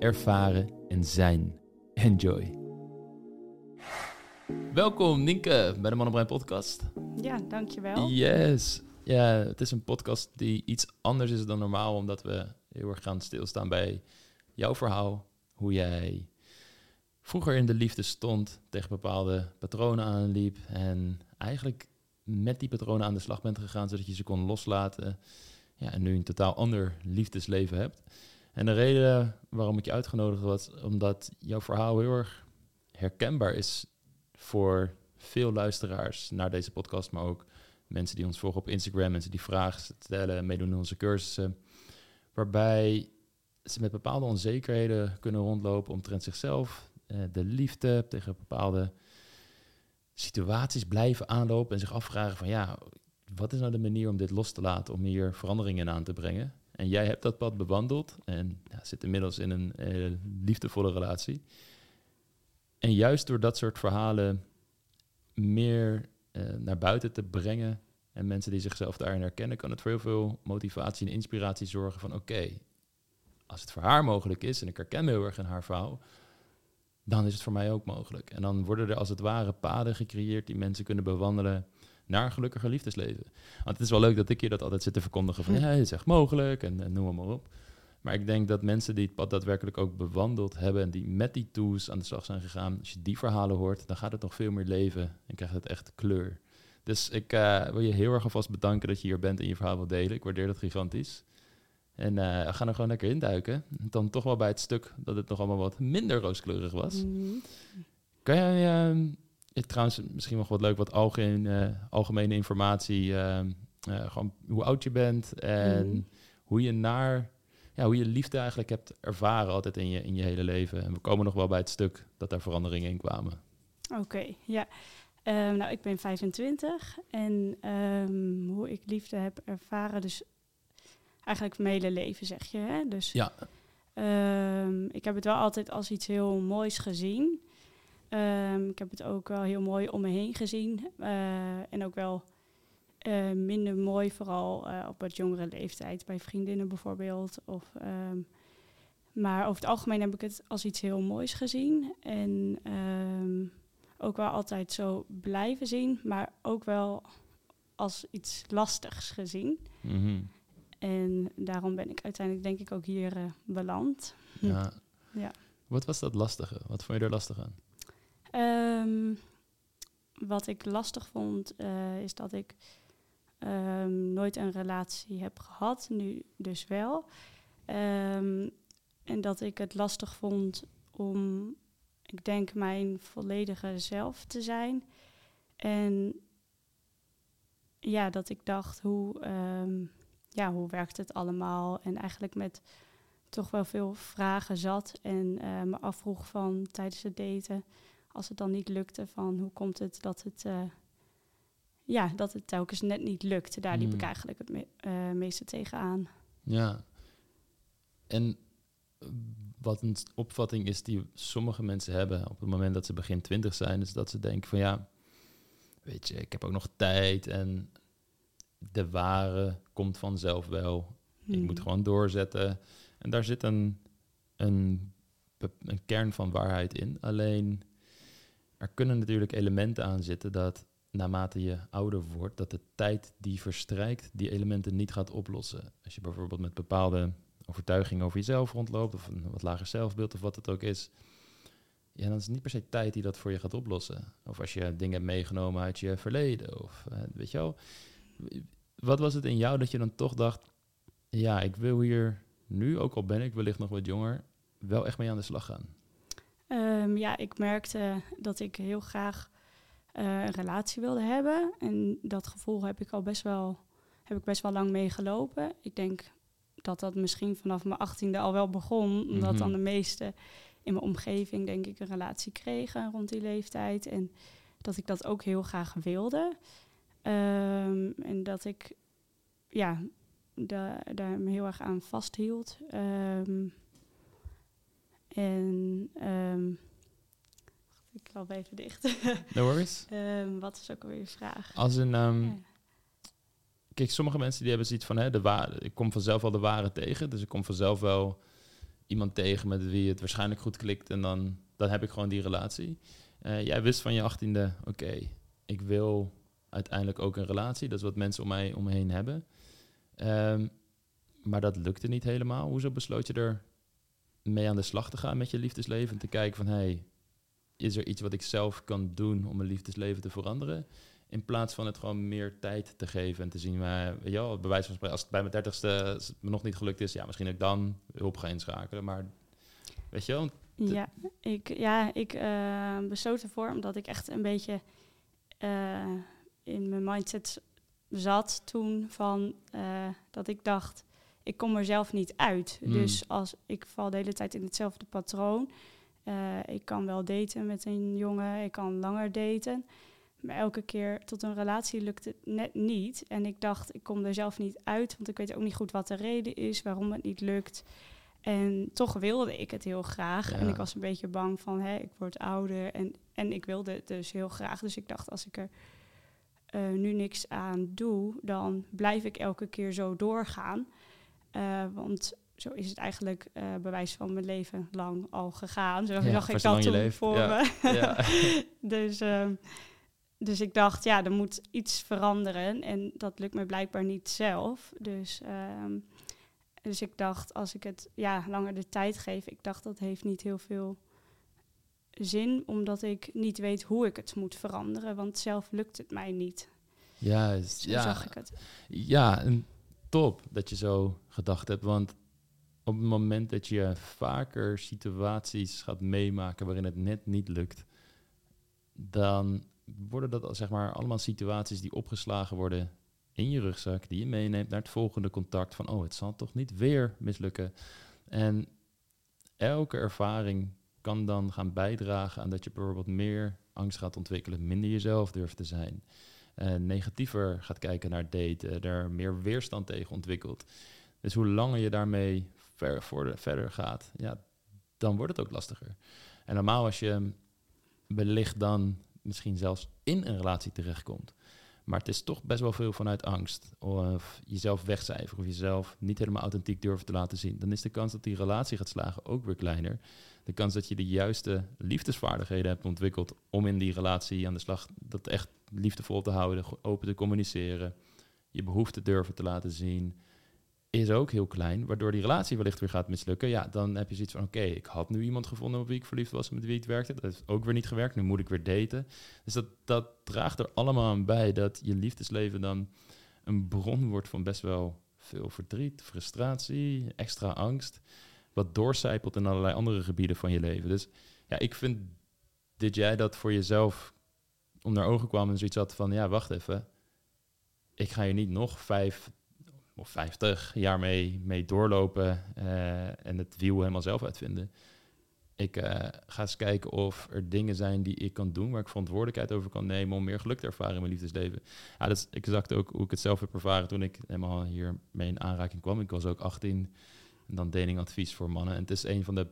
ervaren en zijn. Enjoy. Welkom Nienke bij de Mannenbrein podcast. Ja, dankjewel. Yes. Ja, het is een podcast die iets anders is dan normaal, omdat we heel erg gaan stilstaan bij jouw verhaal. Hoe jij vroeger in de liefde stond, tegen bepaalde patronen aanliep en eigenlijk met die patronen aan de slag bent gegaan, zodat je ze kon loslaten. Ja, en nu een totaal ander liefdesleven hebt. En de reden waarom ik je uitgenodigd was, omdat jouw verhaal heel erg herkenbaar is voor veel luisteraars naar deze podcast, maar ook mensen die ons volgen op Instagram, mensen die vragen stellen, meedoen in onze cursussen, waarbij ze met bepaalde onzekerheden kunnen rondlopen omtrent zichzelf, eh, de liefde, tegen bepaalde situaties blijven aanlopen en zich afvragen van ja, wat is nou de manier om dit los te laten, om hier veranderingen aan te brengen? En jij hebt dat pad bewandeld en ja, zit inmiddels in een uh, liefdevolle relatie. En juist door dat soort verhalen meer uh, naar buiten te brengen en mensen die zichzelf daarin herkennen, kan het voor heel veel motivatie en inspiratie zorgen van oké, als het voor haar mogelijk is en ik herken me heel erg in haar verhaal, dan is het voor mij ook mogelijk. En dan worden er als het ware paden gecreëerd die mensen kunnen bewandelen naar een gelukkiger liefdesleven. Want het is wel leuk dat ik hier dat altijd zit te verkondigen van ja, het is echt mogelijk en, en noem maar op. Maar ik denk dat mensen die het pad daadwerkelijk ook bewandeld hebben en die met die tools aan de slag zijn gegaan, als je die verhalen hoort, dan gaat het nog veel meer leven en krijgt het echt kleur. Dus ik uh, wil je heel erg alvast bedanken dat je hier bent en je verhaal wilt delen. Ik waardeer dat gigantisch. En uh, we gaan er gewoon lekker induiken. Dan toch wel bij het stuk dat het nog allemaal wat minder rooskleurig was. Mm -hmm. Kan jij uh, trouwens misschien nog wat leuk, wat algemeen, algemene informatie. gewoon hoe oud je bent en mm. hoe je naar ja, hoe je liefde eigenlijk hebt ervaren altijd in je, in je hele leven. En we komen nog wel bij het stuk dat daar veranderingen in kwamen. Oké, okay, ja. Um, nou, ik ben 25 en um, hoe ik liefde heb ervaren, dus eigenlijk mijn hele leven, zeg je. Hè? Dus ja. Um, ik heb het wel altijd als iets heel moois gezien. Ik heb het ook wel heel mooi om me heen gezien. Uh, en ook wel uh, minder mooi, vooral uh, op wat jongere leeftijd, bij vriendinnen bijvoorbeeld. Of, um, maar over het algemeen heb ik het als iets heel moois gezien. En um, ook wel altijd zo blijven zien, maar ook wel als iets lastigs gezien. Mm -hmm. En daarom ben ik uiteindelijk denk ik ook hier beland. Ja. ja. Wat was dat lastige? Wat vond je er lastig aan? Um, wat ik lastig vond, uh, is dat ik um, nooit een relatie heb gehad, nu dus wel. Um, en dat ik het lastig vond om, ik denk, mijn volledige zelf te zijn. En ja, dat ik dacht, hoe, ja, hoe werkt het allemaal? En eigenlijk met toch wel veel vragen zat en uh, me afvroeg van tijdens het daten, als het dan niet lukte, van hoe komt het dat het... Uh, ja, dat het telkens net niet lukt. Daar liep Hmm. ik eigenlijk het me uh, meeste tegenaan. Ja. En wat een opvatting is die sommige mensen hebben op het moment dat ze begin twintig zijn, is dat ze denken van ja, weet je, ik heb ook nog tijd en de ware komt vanzelf wel. Hmm. Ik moet gewoon doorzetten. En daar zit een, een, een kern van waarheid in. Alleen er kunnen natuurlijk elementen aan zitten dat naarmate je ouder wordt, dat de tijd die verstrijkt, die elementen niet gaat oplossen. Als je bijvoorbeeld met bepaalde overtuigingen over jezelf rondloopt, of een wat lager zelfbeeld, of wat het ook is, ja, dan is het niet per se tijd die dat voor je gaat oplossen. Of als je dingen hebt meegenomen uit je verleden, of uh, weet je wel. Wat was het in jou dat je dan toch dacht, ja, ik wil hier nu, ook al ben ik wellicht nog wat jonger, wel echt mee aan de slag gaan? Um, ja, ik merkte dat ik heel graag uh, een relatie wilde hebben. En dat gevoel heb ik al best wel, heb ik best wel lang meegelopen. Ik denk dat dat misschien vanaf mijn achttiende al wel begon. Omdat Mhm. dan de meesten in mijn omgeving, denk ik, een relatie kregen rond die leeftijd. En dat ik dat ook heel graag wilde. Ehm, en dat ik, ja, da- daar me heel erg aan vasthield. Ehm, en ehm, ik loop even dicht. No worries. Ehm, wat is ook alweer je vraag? Als een, ehm, Ja. kijk, sommige mensen die hebben zoiets van, hè, de ware, ik kom vanzelf wel de ware tegen, dus ik kom vanzelf wel iemand tegen met wie het waarschijnlijk goed klikt en dan, dan heb ik gewoon die relatie. Eh, jij wist van je achttiende, oké, ik wil uiteindelijk ook een relatie, dat is wat mensen om mij om me heen hebben. Maar dat lukte niet helemaal. Hoezo besloot je er mee aan de slag te gaan met je liefdesleven en te kijken van, hey, is er iets wat ik zelf kan doen om mijn liefdesleven te veranderen? In plaats van het gewoon meer tijd te geven en te zien, maar bij wijze van spreken, als het bij mijn dertigste me nog niet gelukt is, ja, misschien dat ik dan hulp ga inschakelen. Maar weet je wel, Ja, ik, ja, ik eh, besloot ervoor omdat ik echt een beetje eh, in mijn mindset zat toen van eh, dat ik dacht, ik kom er zelf niet uit. Mm. Dus als ik val de hele tijd in hetzelfde patroon. eh, ik kan wel daten met een jongen, ik kan langer daten. Maar elke keer tot een relatie lukt het net niet. En ik dacht, ik kom er zelf niet uit, want ik weet ook niet goed wat de reden is, waarom het niet lukt. En toch wilde ik het heel graag. En ik was een beetje bang van, hè, ik word ouder. En, en ik wilde het dus heel graag. Dus ik dacht, als ik er eh, nu niks aan doe, dan blijf ik elke keer zo doorgaan. Eh, want zo is het eigenlijk bij wijze van mijn leven lang al gegaan. Zo Ja, zag ik dat toen voor ja. me. Ja. dus, ehm, dus ik dacht, ja, er moet iets veranderen. En dat lukt me blijkbaar niet zelf. Dus, ehm, dus ik dacht, als ik het ja, langer de tijd geef, ik dacht dat heeft niet heel veel zin, omdat ik niet weet hoe ik het moet veranderen. Want zelf lukt het mij niet. Juist, Zo ja. zag ik het. Ja, en top dat je zo gedacht hebt. Want op het moment dat je vaker situaties gaat meemaken waarin het net niet lukt, dan worden dat zeg maar allemaal situaties die opgeslagen worden in je rugzak, die je meeneemt naar het volgende contact van, oh, het zal toch niet weer mislukken. En elke ervaring kan dan gaan bijdragen aan dat je bijvoorbeeld meer angst gaat ontwikkelen, minder jezelf durft te zijn negatiever gaat kijken naar daten, er meer weerstand tegen ontwikkelt. Dus hoe langer je daarmee ver, voor de, verder gaat, ja, dan wordt het ook lastiger. En normaal als je wellicht dan misschien zelfs in een relatie terechtkomt, maar het is toch best wel veel vanuit angst. Of jezelf wegcijferen of jezelf niet helemaal authentiek durven te laten zien. Dan is de kans dat die relatie gaat slagen ook weer kleiner. De kans dat je de juiste liefdesvaardigheden hebt ontwikkeld om in die relatie aan de slag dat echt liefdevol te houden, open te communiceren, je behoeften durven te laten zien, is ook heel klein, waardoor die relatie wellicht weer gaat mislukken. Ja, dan heb je zoiets van, oké, ik had nu iemand gevonden op wie ik verliefd was met wie het werkte. Dat heeft ook weer niet gewerkt, nu moet ik weer daten. Dus dat, dat draagt er allemaal aan bij dat je liefdesleven dan een bron wordt van best wel veel verdriet, frustratie, extra angst, wat doorcijpelt in allerlei andere gebieden van je leven. Dus ja, ik vind dat jij dat voor jezelf onder ogen kwam en zoiets had van, ja, wacht even, ik ga hier niet nog vijf of vijftig jaar mee, mee doorlopen eh, en het wiel helemaal zelf uitvinden. Ik eh, ga eens kijken of er dingen zijn die ik kan doen waar ik verantwoordelijkheid over kan nemen om meer geluk te ervaren in mijn liefdesleven. Ja, dat is exact ook hoe ik het zelf heb ervaren toen ik helemaal hiermee in aanraking kwam. Ik was ook 18 en dan datingadvies voor mannen. En het is een van de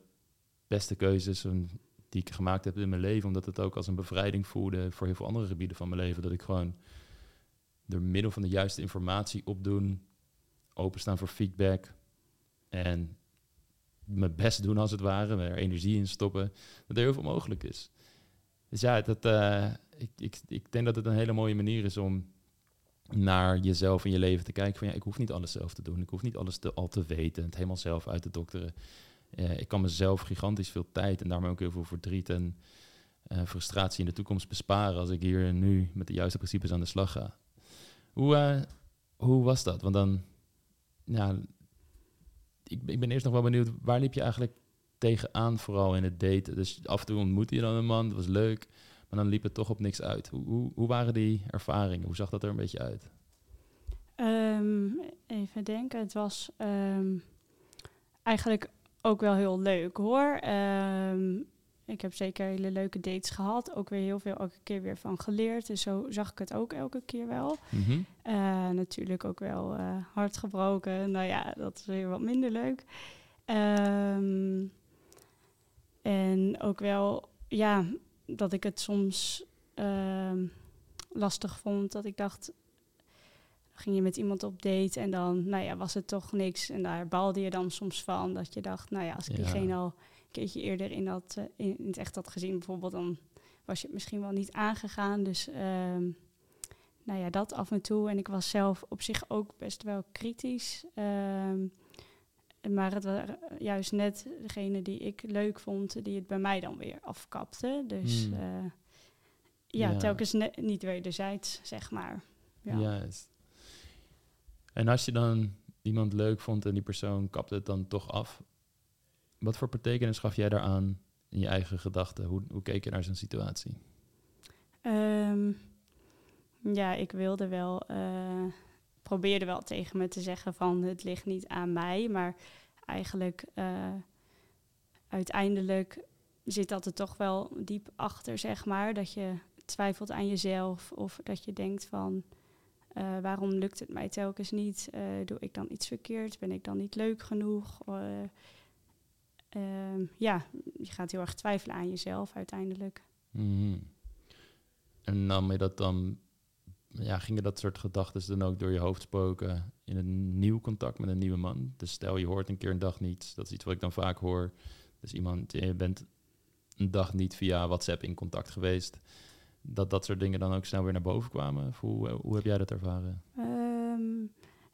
beste keuzes die ik gemaakt heb in mijn leven, omdat het ook als een bevrijding voelde voor heel veel andere gebieden van mijn leven. Dat ik gewoon door middel van de juiste informatie opdoen, openstaan voor feedback en mijn best doen als het ware, er energie in stoppen, dat er heel veel mogelijk is. Dus ja, dat, uh, ik, ik, ik denk dat het een hele mooie manier is om naar jezelf en je leven te kijken. Van ja, ik hoef niet alles zelf te doen. Ik hoef niet alles te, al te weten. Het helemaal zelf uit te dokteren. Uh, ik kan mezelf gigantisch veel tijd en daarmee ook heel veel verdriet en uh, frustratie in de toekomst besparen als ik hier nu met de juiste principes aan de slag ga. Hoe, uh, hoe was dat? Want dan, ja, ik, ik ben eerst nog wel benieuwd, waar liep je eigenlijk tegenaan vooral in het daten? Dus af en toe ontmoette je dan een man, dat was leuk, maar dan liep het toch op niks uit. Hoe, hoe, hoe waren die ervaringen? Hoe zag dat er een beetje uit? Ehm, even denken. Het was ehm, eigenlijk ook wel heel leuk hoor. Ehm, ik heb zeker hele leuke dates gehad. Ook weer heel veel elke keer weer van geleerd. Dus zo zag ik het ook elke keer wel. Mhm. Eh, natuurlijk ook wel eh, hard gebroken. Nou ja, dat is weer wat minder leuk. Ehm, en ook wel, ja, dat ik het soms ehm, lastig vond. Dat ik dacht, dan ging je met iemand op date en dan, nou ja, was het toch niks. En daar baalde je dan soms van. Dat je dacht, nou ja, als ik Ja. diegene al keertje eerder in, dat, eh, in, in het echt had gezien bijvoorbeeld, dan was je het misschien wel niet aangegaan. Dus ehm, nou ja, dat af en toe. En ik was zelf op zich ook best wel kritisch. Ehm, maar het waren juist net degene die ik leuk vond, die het bij mij dan weer afkapte. Dus Hmm. eh, ja, Ja. telkens niet wederzijds, zeg maar. Ja. Juist. En als je dan iemand leuk vond en die persoon kapte het dan toch af, wat voor betekenis gaf jij daaraan in je eigen gedachten? Hoe, hoe keek je naar zo'n situatie? Ehm, ja, ik wilde wel, eh, probeerde wel tegen me te zeggen van het ligt niet aan mij, maar eigenlijk eh, uiteindelijk zit dat er toch wel diep achter, zeg maar, dat je twijfelt aan jezelf of dat je denkt van eh, waarom lukt het mij telkens niet? Doe ik dan iets verkeerd? Ben ik dan niet leuk genoeg? Eh, ehm, ja, je gaat heel erg twijfelen aan jezelf uiteindelijk. Mhm. En nam je dat dan, ja, gingen dat soort gedachten dan ook door je hoofd spoken in een nieuw contact met een nieuwe man? Dus stel je hoort een keer een dag niets, dat is iets wat ik dan vaak hoor. Dus iemand, je bent een dag niet via WhatsApp in contact geweest. Dat dat soort dingen dan ook snel weer naar boven kwamen? Of hoe, hoe heb jij dat ervaren? Ehm,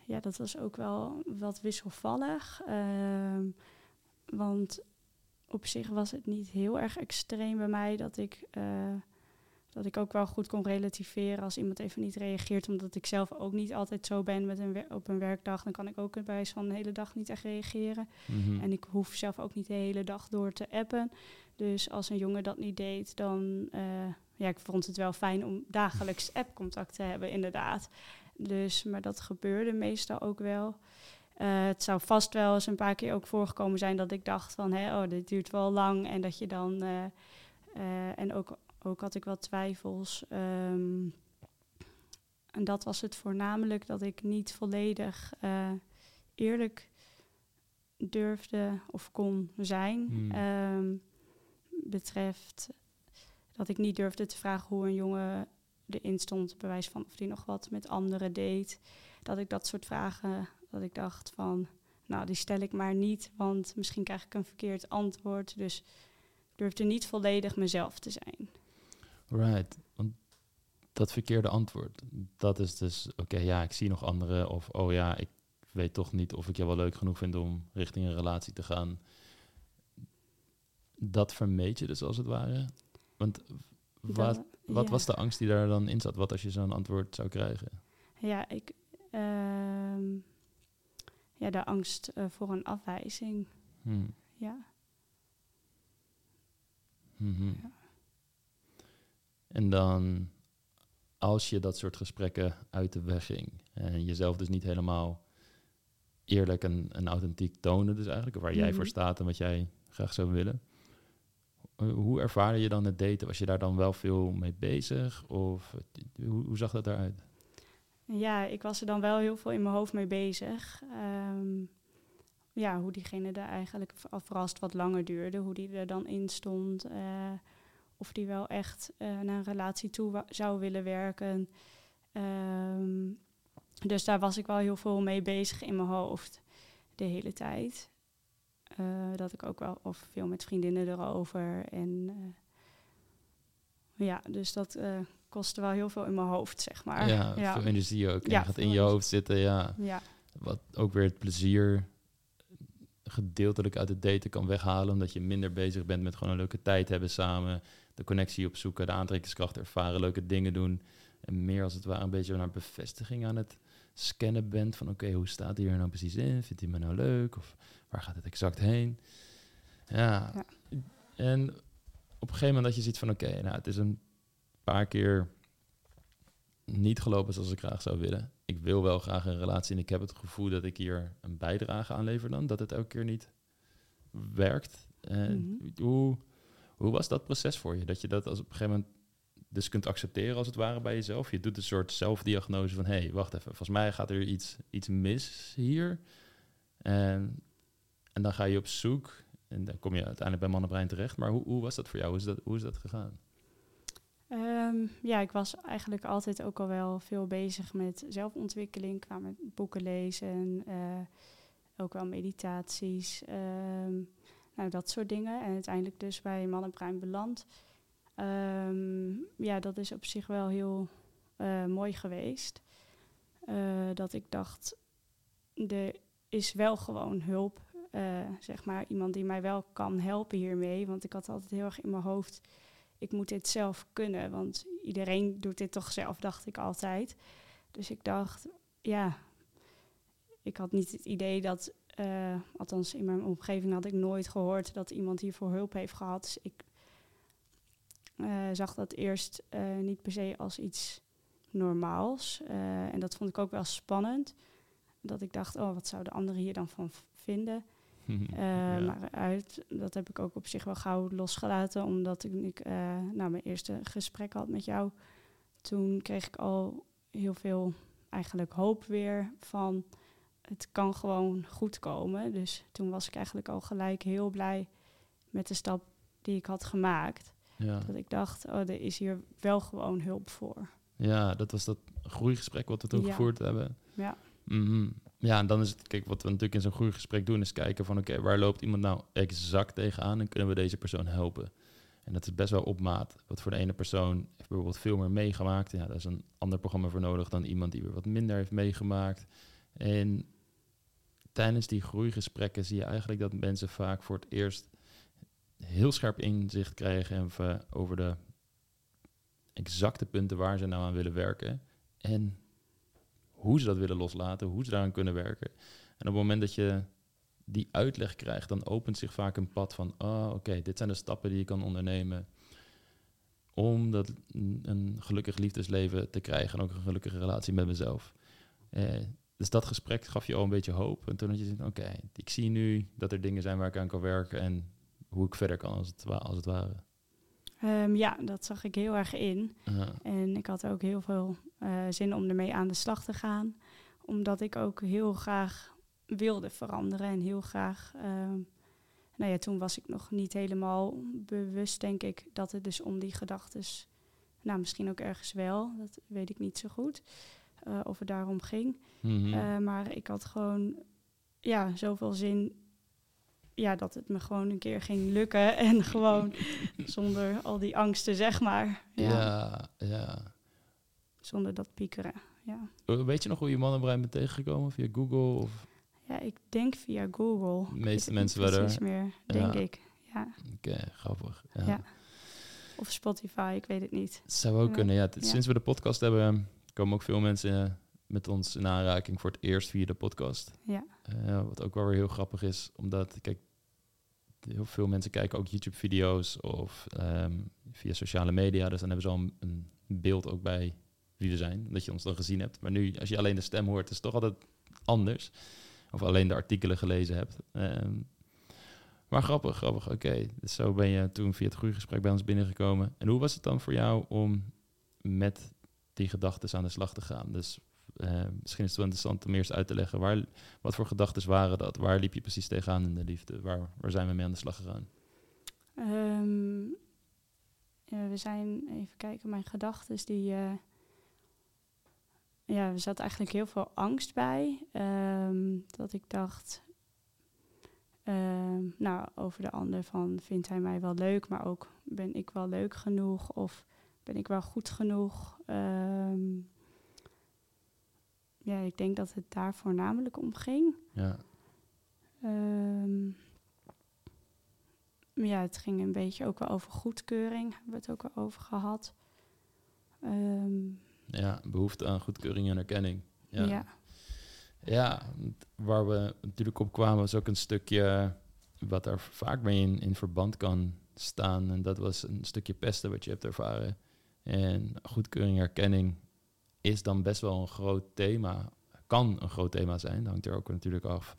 ja, dat was ook wel wat wisselvallig. Ehm, want op zich was het niet heel erg extreem bij mij dat ik, eh, dat ik ook wel goed kon relativeren als iemand even niet reageert. Omdat ik zelf ook niet altijd zo ben met een op een werkdag. Dan kan ik ook bij wijze van een hele dag niet echt reageren. Mhm. En ik hoef zelf ook niet de hele dag door te appen. Dus als een jongen dat niet deed, dan... eh, ja, ik vond het wel fijn om dagelijks appcontact te hebben, inderdaad. Dus, maar dat gebeurde meestal ook wel. Eh, het zou vast wel eens een paar keer ook voorgekomen zijn dat ik dacht van... Hè, oh, dit duurt wel lang. En dat je dan... eh, eh, en ook, ook had ik wel twijfels. Ehm, en dat was het voornamelijk dat ik niet volledig eerlijk durfde of kon zijn. Hmm. Ehm, betreft dat ik niet durfde te vragen hoe een jongen erin stond, bewijs van of hij nog wat met anderen deed. Dat ik dat soort vragen, dat ik dacht van, nou, die stel ik maar niet, want misschien krijg ik een verkeerd antwoord. Dus ik durfde niet volledig mezelf te zijn. Right. Want dat verkeerde antwoord, dat is dus, oké, ja, ik zie nog anderen. Of, oh ja, ik weet toch niet of ik je wel leuk genoeg vind om richting een relatie te gaan. Dat vermeed je dus als het ware. Want wat, wat ja. was de angst die daar dan in zat? Wat als je zo'n antwoord zou krijgen? Ja, ik. ehm, ja, de angst eh, voor een afwijzing. Hmm. Ja. Mhm. Ja. En dan, als je dat soort gesprekken uit de weg ging en jezelf dus niet helemaal eerlijk en, en authentiek toonde, dus eigenlijk waar jij Mhm. voor staat en wat jij graag zou willen. Hoe ervaarde je dan het daten? Was je daar dan wel veel mee bezig? Of hoe, hoe zag dat eruit? Ja, ik was er dan wel heel veel in mijn hoofd mee bezig. Ehm, ja, hoe diegene er eigenlijk, vooral wat langer duurde, hoe die er dan in stond. eh, of die wel echt eh, naar een relatie toe zou willen werken. Ehm, dus daar was ik wel heel veel mee bezig in mijn hoofd de hele tijd. Eh, dat ik ook wel of veel met vriendinnen erover. En ja, dus dat kostte wel heel veel in mijn hoofd, zeg maar. ja, veel energie ook. En Ja, gaat in je hoofd zitten, ja. ja. Wat ook weer het plezier gedeeltelijk uit het daten kan weghalen. Omdat je minder bezig bent met gewoon een leuke tijd hebben samen. De connectie opzoeken, de aantrekkingskracht ervaren, leuke dingen doen. En meer als het ware een beetje naar bevestiging aan het scannen bent. Van oké, hoe staat hij er nou precies in? Vindt hij me nou leuk? Of waar gaat het exact heen? Ja. Ja. En op een gegeven moment dat je ziet van oké, nou het is een paar keer niet gelopen zoals ik graag zou willen. ik wil wel graag een relatie en ik heb het gevoel dat ik hier een bijdrage aan lever dan, dat het elke keer niet werkt. En Mhm. hoe, hoe was dat proces voor je? Dat je dat als op een gegeven moment dus kunt accepteren als het ware bij jezelf. Je doet een soort zelfdiagnose van, hé, hey, wacht even, volgens mij gaat er iets, iets mis hier. En, en dan ga je op zoek en dan kom je uiteindelijk bij Mannenbrein terecht. Maar hoe, hoe was dat voor jou? Hoe is dat, hoe is dat gegaan? Ehm, ja, ik was eigenlijk altijd ook al wel veel bezig met zelfontwikkeling, qua met boeken lezen, eh, ook wel meditaties, ehm, nou dat soort dingen. En uiteindelijk dus bij Mannenbrein beland. Ehm, ja, dat is op zich wel heel eh, mooi geweest. Eh, dat ik dacht, er is wel gewoon hulp, zeg maar, iemand die mij wel kan helpen hiermee. Want ik had altijd heel erg in mijn hoofd ik moet dit zelf kunnen, want iedereen doet dit toch zelf, dacht ik altijd. Dus ik dacht, ja, ik had niet het idee dat, eh, althans in mijn omgeving had ik nooit gehoord dat iemand hiervoor hulp heeft gehad. Dus ik eh, zag dat eerst eh, niet per se als iets normaals. En dat vond ik ook wel spannend. Dat ik dacht, oh, wat zouden anderen hier dan van vinden? Eh, Ja. Maar uit, dat heb ik ook op zich wel gauw losgelaten, omdat ik, ik eh, nou, mijn eerste gesprek had met jou. Toen kreeg ik al heel veel eigenlijk hoop weer van het kan gewoon goed komen. Dus toen was ik eigenlijk al gelijk heel blij met de stap die ik had gemaakt. Ja. Dat ik dacht, oh, er is hier wel gewoon hulp voor. ja, dat was dat groeigesprek wat we toen Ja. gevoerd hebben. Ja, Mhm. Ja, en dan is het, kijk, wat we natuurlijk in zo'n groeigesprek doen, is kijken van, oké, waar loopt iemand nou exact tegenaan en kunnen we deze persoon helpen? En dat is best wel op maat. Wat voor de ene persoon heeft bijvoorbeeld veel meer meegemaakt. Ja, daar is een ander programma voor nodig dan iemand die weer wat minder heeft meegemaakt. En tijdens die groeigesprekken zie je eigenlijk dat mensen vaak voor het eerst heel scherp inzicht krijgen en we- over de exacte punten waar ze nou aan willen werken. En hoe ze dat willen loslaten, hoe ze daaraan kunnen werken. En op het moment dat je die uitleg krijgt, dan opent zich vaak een pad van, oh oké, dit zijn de stappen die je kan ondernemen om dat een gelukkig liefdesleven te krijgen en ook een gelukkige relatie met mezelf. Eh, dus dat gesprek gaf je al een beetje hoop. En toen had je gezegd, oké, ik zie nu dat er dingen zijn waar ik aan kan werken en hoe ik verder kan als het, als het ware. Ehm, ja dat zag ik heel erg in. Ja. En ik had ook heel veel eh, zin om ermee aan de slag te gaan. Omdat ik ook heel graag wilde veranderen. En heel graag. ehm, nou ja, toen was ik nog niet helemaal bewust, denk ik, dat het dus om die gedachten. Nou, misschien ook ergens wel. Dat weet ik niet zo goed. eh, of het daarom ging. Mhm. Eh, maar ik had gewoon ja, zoveel zin. Ja, dat het me gewoon een keer ging lukken. En gewoon zonder al die angsten, zeg maar. Ja. ja, ja. Zonder dat piekeren. Ja. Eh, Weet je nog hoe je mannenbrein bent tegengekomen? Via Google? Of... ja, ik denk via Google. De meeste mensen wel meer, denk Ja. ik. Ja. Oké, grappig. Ja. Ja. Of Spotify, ik weet het niet. Zou ook kunnen. Ja. Sinds we de podcast hebben, komen ook veel mensen met ons in aanraking voor het eerst via de podcast. Ja. Eh, wat ook wel weer heel grappig is, omdat, kijk, heel veel mensen kijken ook YouTube-video's of ehm, via sociale media. Dus dan hebben ze al een, een beeld ook bij wie we zijn, dat je ons dan gezien hebt. Maar nu, als je alleen de stem hoort, is het toch altijd anders. Of alleen de artikelen gelezen hebt. Ehm, maar grappig, grappig. Oké, dus zo ben je toen via het groeigesprek bij ons binnengekomen. En hoe was het dan voor jou om met die gedachten aan de slag te gaan? Dus misschien is het wel interessant om eerst uit te leggen. Waar, wat voor gedachten waren dat? Waar liep je precies tegenaan in de liefde? Waar, waar zijn we mee aan de slag gegaan? Ehm, we zijn, even kijken, mijn gedachten die... eh, ja, er zat eigenlijk heel veel angst bij. Ehm, dat ik dacht... ehm, nou, over de ander van, vindt hij mij wel leuk? Maar ook, ben ik wel leuk genoeg? Of ben ik wel goed genoeg? Ja, ik denk dat het daar voornamelijk om ging. Ja, Ehm, ja, het ging een beetje ook wel over goedkeuring, hebben we het ook wel over gehad. Ehm, ja behoefte aan goedkeuring en erkenning. ja. Ja. Ja, waar we natuurlijk op kwamen was ook een stukje wat daar vaak mee in, in verband kan staan. En dat was een stukje pesten wat je hebt ervaren. En goedkeuring, erkenning. Is dan best wel een groot thema. Kan een groot thema zijn. Dat hangt er ook natuurlijk af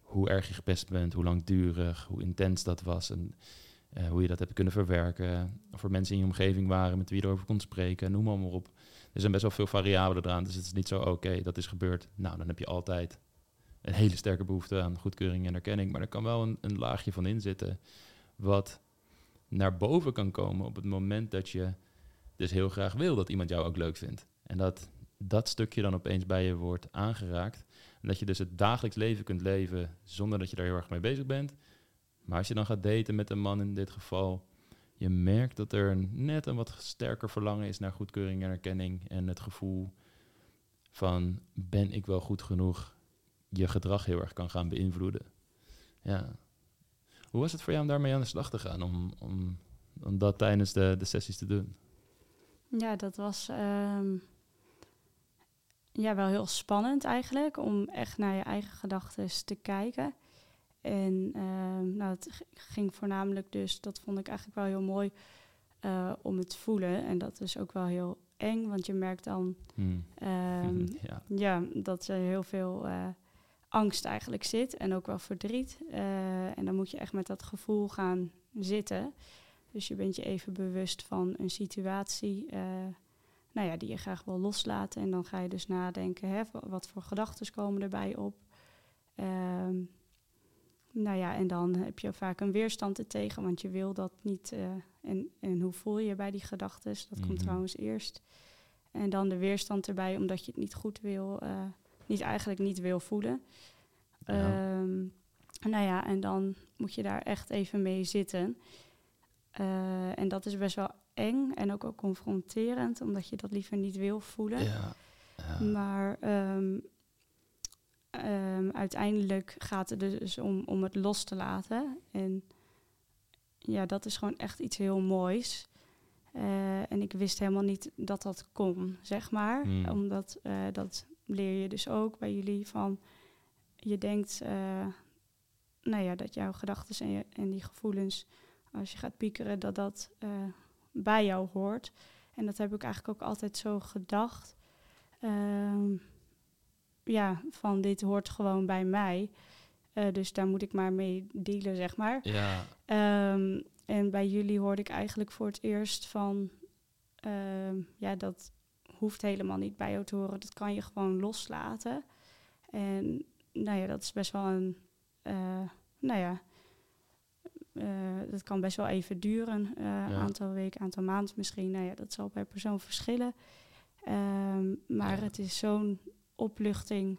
hoe erg je gepest bent, hoe langdurig, hoe intens dat was en eh, hoe je dat hebt kunnen verwerken. Of er mensen in je omgeving waren met wie je erover kon spreken, noem maar, op. Er zijn best wel veel variabelen eraan, dus het is niet zo, oké, dat is gebeurd. Nou, dan heb je altijd een hele sterke behoefte aan goedkeuring en erkenning. Maar er kan wel een, een laagje van in zitten wat naar boven kan komen op het moment dat je dus heel graag wil dat iemand jou ook leuk vindt. En dat dat stukje dan opeens bij je wordt aangeraakt. En dat je dus het dagelijks leven kunt leven zonder dat je daar heel erg mee bezig bent. Maar als je dan gaat daten met een man in dit geval, je merkt dat er net een wat sterker verlangen is naar goedkeuring en erkenning. En het gevoel van ben ik wel goed genoeg, je gedrag heel erg kan gaan beïnvloeden. Ja. Hoe was het voor jou om daarmee aan de slag te gaan, om, om, om dat tijdens de, de sessies te doen? Ja, dat was ehm, ja, wel heel spannend eigenlijk, om echt naar je eigen gedachten te kijken. En ehm, nou, het ging voornamelijk dus, dat vond ik eigenlijk wel heel mooi uh, om het voelen. En dat is ook wel heel eng, want je merkt dan hmm. um, ja. ja. dat er heel veel uh, angst eigenlijk zit en ook wel verdriet. Uh, en dan moet je echt met dat gevoel gaan zitten. Dus je bent je even bewust van een situatie nou ja, die je graag wil loslaten. En dan ga je dus nadenken, hè, wat voor gedachten komen erbij op. Um, nou ja, en dan heb je vaak een weerstand er tegen, want je wil dat niet. Uh, en, en hoe voel je bij die gedachten? Dat komt mhm. trouwens eerst. En dan de weerstand erbij, omdat je het niet goed wil, uh, niet eigenlijk niet wil voelen. Ja. Um, nou ja, en dan moet je daar echt even mee zitten. Uh, en dat is best wel eng en ook, ook confronterend, omdat je dat liever niet wil voelen. Ja, Maar um, um, uiteindelijk gaat het dus om, om het los te laten. En ja, dat is gewoon echt iets heel moois. Uh, en ik wist helemaal niet dat dat kon, zeg maar. Hmm. Omdat uh, dat leer je dus ook bij jullie van... Je denkt, uh, nou ja, dat jouw gedachten en, en die gevoelens... als je gaat piekeren, dat dat bij jou hoort. En dat heb ik eigenlijk ook altijd zo gedacht. Ehm, ja, van dit hoort gewoon bij mij. Uh, dus daar moet ik maar mee dealen, zeg maar. Ja. Um, en bij jullie hoorde ik eigenlijk voor het eerst van... Uh, ja, dat hoeft helemaal niet bij jou te horen. Dat kan je gewoon loslaten. En nou ja, dat is best wel een... Uh, nou ja, dat kan best wel even duren. Een uh, aantal weken, aantal maanden misschien. Nou ja, dat zal per persoon verschillen. Um, maar het is zo'n opluchting,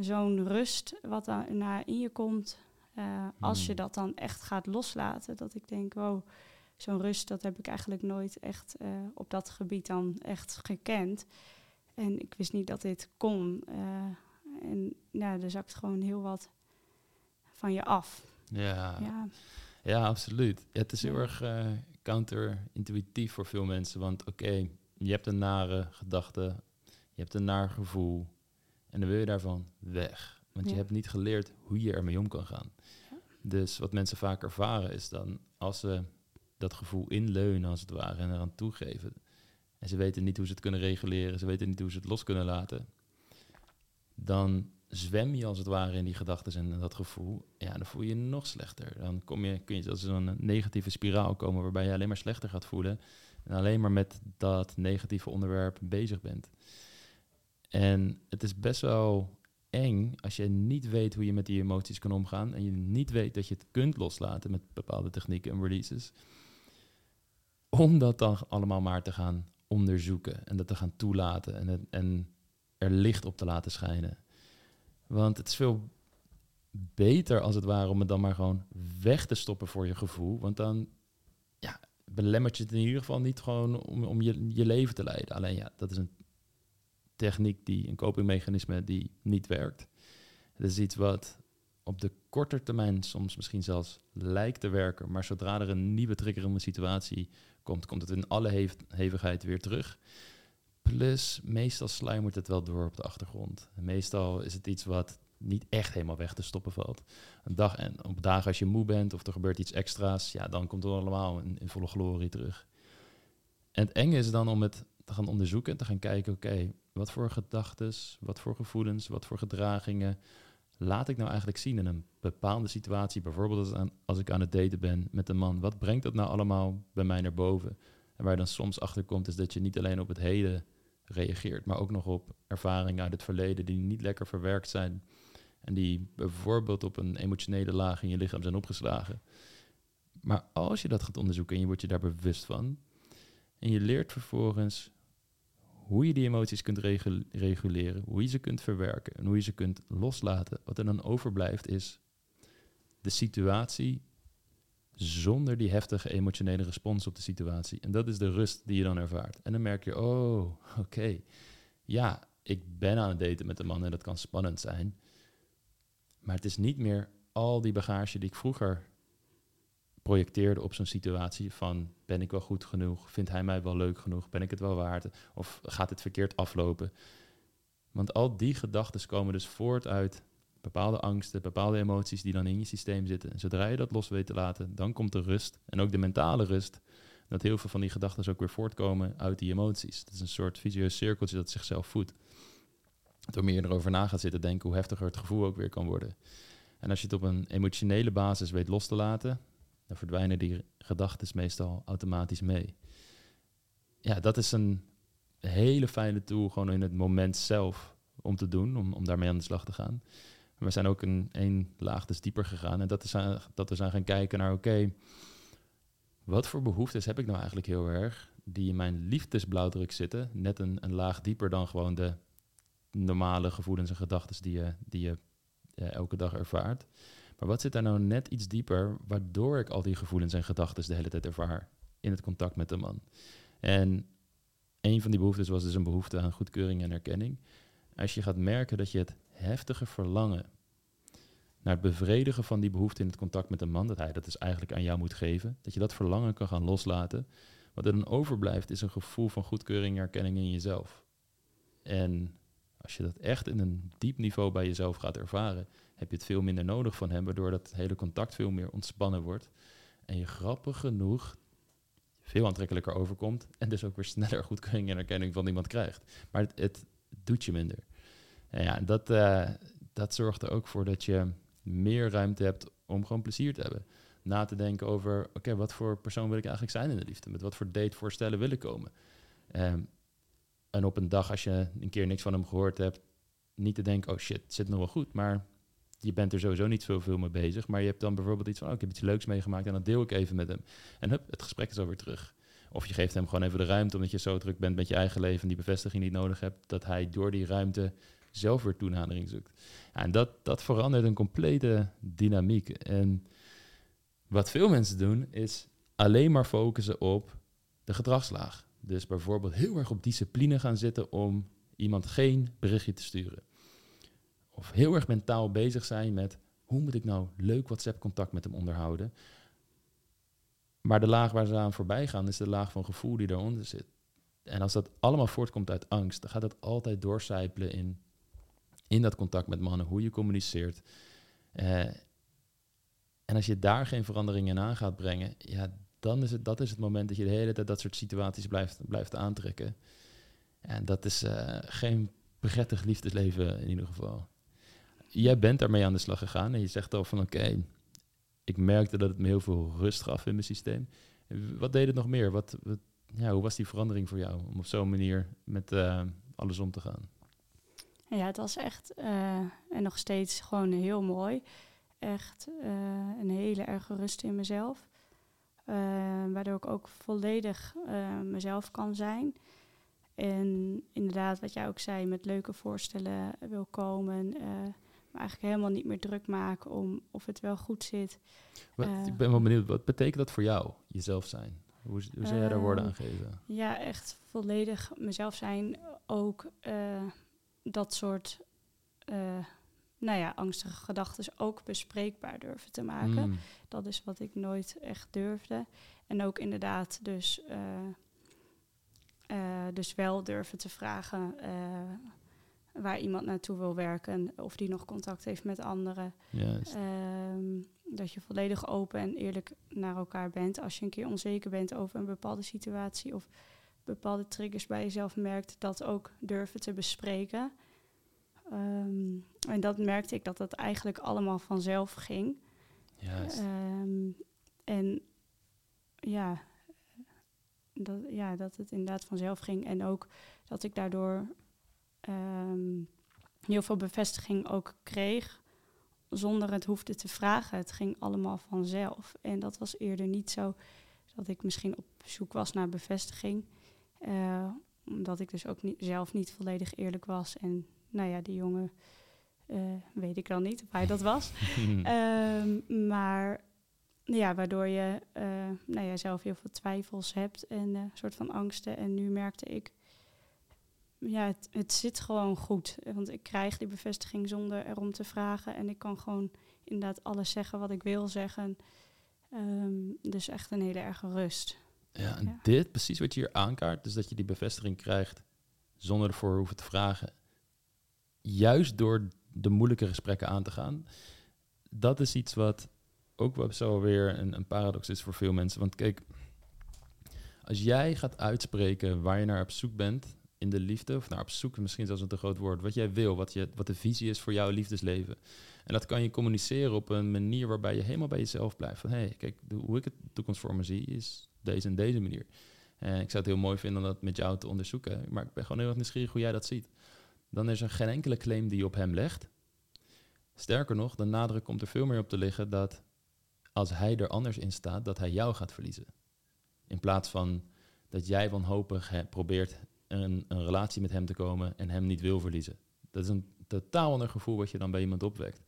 zo'n rust wat naar in je komt. Uh, als je hmm. dat dan echt gaat loslaten. Dat ik denk, wow, zo'n rust, dat heb ik eigenlijk nooit echt op dat gebied dan echt gekend. En ik wist niet dat dit kon. en nou, er zakt gewoon heel wat van je af. Ja. ja. Ja, absoluut. het is heel erg uh, counterintuïtief voor veel mensen. Want oké, je hebt een nare gedachte, je hebt een naar gevoel. En dan wil je daarvan weg. Want je hebt niet geleerd hoe je ermee om kan gaan. Ja. Dus wat mensen vaak ervaren is dan als ze dat gevoel inleunen als het ware en eraan toegeven. En ze weten niet hoe ze het kunnen reguleren, ze weten niet hoe ze het los kunnen laten. Dan zwem je als het ware in die gedachten en dat gevoel, ja, dan voel je je nog slechter. Dan kom je, kun je als een negatieve spiraal komen waarbij je alleen maar slechter gaat voelen en alleen maar met dat negatieve onderwerp bezig bent. En het is best wel eng als je niet weet hoe je met die emoties kan omgaan en je niet weet dat je het kunt loslaten met bepaalde technieken en releases. Om dat dan allemaal maar te gaan onderzoeken en dat te gaan toelaten en, het, en er licht op te laten schijnen. Want het is veel beter als het ware om het dan maar gewoon weg te stoppen voor je gevoel. Want dan ja, belemmert je het in ieder geval niet gewoon om, om je, je leven te leiden. Alleen ja, dat is een techniek die, een copingmechanisme die niet werkt. Het is iets wat op de korte termijn soms misschien zelfs lijkt te werken, maar zodra er een nieuwe triggerende situatie komt, komt het in alle hevigheid weer terug. Plus, meestal sluimert het wel door op de achtergrond. meestal is het iets wat niet echt helemaal weg te stoppen valt. Een dag en op dagen als je moe bent of er gebeurt iets extra's, ja, dan komt het allemaal in, volle glorie terug. En het enge is dan om het te gaan onderzoeken, te gaan kijken, oké, wat voor gedachten, wat voor gevoelens, wat voor gedragingen laat ik nou eigenlijk zien in een bepaalde situatie, bijvoorbeeld als, als ik aan het daten ben met een man, wat brengt dat nou allemaal bij mij naar boven? En waar je dan soms achter komt, is dat je niet alleen op het heden reageert, maar ook nog op ervaringen uit het verleden die niet lekker verwerkt zijn en die bijvoorbeeld op een emotionele laag in je lichaam zijn opgeslagen. Maar als je dat gaat onderzoeken en je wordt je daar bewust van, en je leert vervolgens hoe je die emoties kunt reguleren, hoe je ze kunt verwerken en hoe je ze kunt loslaten. Wat er dan overblijft is de situatie zonder die heftige emotionele respons op de situatie. En dat is de rust die je dan ervaart. En dan merk je, oh, oké, ja, ik ben aan het daten met een man en dat kan spannend zijn. Maar het is niet meer al die bagage die ik vroeger projecteerde op zo'n situatie van ben ik wel goed genoeg? Vindt hij mij wel leuk genoeg? Ben ik het wel waard? Of gaat het verkeerd aflopen? Want al die gedachten komen dus voort uit bepaalde angsten, bepaalde emoties die dan in je systeem zitten. En zodra je dat los weet te laten, dan komt de rust en ook de mentale rust. Dat heel veel van die gedachten ook weer voortkomen uit die emoties. Het is een soort visueus cirkeltje dat zichzelf voedt. Door meer erover na gaat zitten denken, hoe heftiger het gevoel ook weer kan worden. En als je het op een emotionele basis weet los te laten, dan verdwijnen die gedachten meestal automatisch mee. Ja, dat is een hele fijne tool gewoon in het moment zelf om te doen, om, om daarmee aan de slag te gaan. Maar we zijn ook een één laag dus dieper gegaan en dat, is dat we zijn gaan kijken naar, oké, wat voor behoeftes heb ik nou eigenlijk heel erg die in mijn liefdesblauwdruk zitten, net een, een laag dieper dan gewoon de normale gevoelens en gedachten die je, die je eh, elke dag ervaart. Maar wat zit daar nou net iets dieper, waardoor ik al die gevoelens en gedachten de hele tijd ervaar in het contact met de man? En een van die behoeftes was dus een behoefte aan goedkeuring en erkenning. Als je gaat merken dat je het heftige verlangen naar het bevredigen van die behoefte in het contact met een man, dat hij dat dus eigenlijk aan jou moet geven, dat je dat verlangen kan gaan loslaten. Wat er dan overblijft is een gevoel van goedkeuring en erkenning in jezelf. En als je dat echt in een diep niveau bij jezelf gaat ervaren, heb je het veel minder nodig van hem, waardoor dat hele contact veel meer ontspannen wordt. En je grappig genoeg veel aantrekkelijker overkomt en dus ook weer sneller goedkeuring en erkenning van iemand krijgt. Maar het, het doet je minder. En ja, dat, uh, dat zorgt er ook voor dat je meer ruimte hebt om gewoon plezier te hebben. Na te denken over, oké, wat voor persoon wil ik eigenlijk zijn in de liefde? Met wat voor datevoorstellen wil ik komen? Um, en op een dag, als je een keer niks van hem gehoord hebt, niet te denken, oh shit, zit nog wel goed. Maar je bent er sowieso niet zoveel mee bezig. Maar je hebt dan bijvoorbeeld iets van, oh, ik heb iets leuks meegemaakt en dat deel ik even met hem. En hup, het gesprek is alweer terug. Of je geeft hem gewoon even de ruimte, omdat je zo druk bent met je eigen leven en die bevestiging niet nodig hebt, dat hij door die ruimte zelf weer toenadering zoekt. en dat, dat verandert een complete dynamiek. En wat veel mensen doen, is alleen maar focussen op de gedragslaag. Dus bijvoorbeeld heel erg op discipline gaan zitten om iemand geen berichtje te sturen. Of heel erg mentaal bezig zijn met hoe moet ik nou leuk WhatsApp-contact met hem onderhouden. Maar de laag waar ze aan voorbij gaan is de laag van gevoel die eronder zit. En als dat allemaal voortkomt uit angst, dan gaat dat altijd doorcijpelen in, in dat contact met mannen, hoe je communiceert. Uh, en als je daar geen verandering in aan gaat brengen, ja, dan is het, dat is het moment dat je de hele tijd dat soort situaties blijft, blijft aantrekken. En dat is uh, geen prettig liefdesleven in ieder geval. Jij bent daarmee aan de slag gegaan en je zegt al van oké, ik merkte dat het me heel veel rust gaf in mijn systeem. Wat deed het nog meer? Wat, ja, hoe was die verandering voor jou om op zo'n manier met uh, alles om te gaan? Ja, het was echt uh, en nog steeds gewoon heel mooi. Echt een hele erge rust in mezelf. Uh, waardoor ik ook volledig mezelf kan zijn. En inderdaad, wat jij ook zei, met leuke voorstellen wil komen. Maar eigenlijk helemaal niet meer druk maken om of het wel goed zit. Wat, ik ben wel benieuwd, wat betekent dat voor jou, jezelf zijn? Hoe, hoe zou jij daar woorden aan geven? Ja, echt volledig mezelf zijn. Ook dat soort nou ja, angstige gedachten ook bespreekbaar durven te maken. Mm. Dat is wat ik nooit echt durfde. En ook inderdaad dus, uh, uh, dus wel durven te vragen waar iemand naartoe wil werken. Of die nog contact heeft met anderen. Um, dat je volledig open en eerlijk naar elkaar bent. Als je een keer onzeker bent over een bepaalde situatie of bepaalde triggers bij jezelf merkt, dat ook durven te bespreken. Ehm, en dat merkte ik dat dat eigenlijk allemaal vanzelf ging. Juist. Ehm, en ja dat, ja, dat het inderdaad vanzelf ging. En ook dat ik daardoor ehm, heel veel bevestiging ook kreeg. Zonder het hoefde te vragen. Het ging allemaal vanzelf. En dat was eerder niet zo dat ik misschien op zoek was naar bevestiging. Uh, omdat ik dus ook niet, zelf niet volledig eerlijk was. En nou ja, die jongen uh, weet ik dan niet of hij dat was. um, maar ja, waardoor je uh, nou ja, zelf heel veel twijfels hebt en een soort van angsten. En nu merkte ik, ja, het, het zit gewoon goed. Want ik krijg die bevestiging zonder erom te vragen. En ik kan gewoon inderdaad alles zeggen wat ik wil zeggen. Um, dus echt een hele erge rust. Ja, en dit, precies wat je hier aankaart, dus dat je die bevestiging krijgt zonder ervoor hoeven te vragen. Juist door de moeilijke gesprekken aan te gaan. Dat is iets wat ook wel zo weer een, een paradox is voor veel mensen. Want kijk, als jij gaat uitspreken waar je naar op zoek bent in de liefde, of naar op zoek, misschien zelfs een te groot woord, wat jij wil, wat, je, wat de visie is voor jouw liefdesleven. En dat kan je communiceren op een manier waarbij je helemaal bij jezelf blijft. Van hé, hey, kijk, hoe ik het toekomst voor me zie, is deze en deze manier. En ik zou het heel mooi vinden om dat met jou te onderzoeken. Maar ik ben gewoon heel erg nieuwsgierig hoe jij dat ziet. Dan is er geen enkele claim die je op hem legt. Sterker nog, de nadruk komt er veel meer op te liggen dat als hij er anders in staat, dat hij jou gaat verliezen. In plaats van dat jij wanhopig probeert een, een relatie met hem te komen en hem niet wil verliezen. Dat is een totaal ander gevoel wat je dan bij iemand opwekt.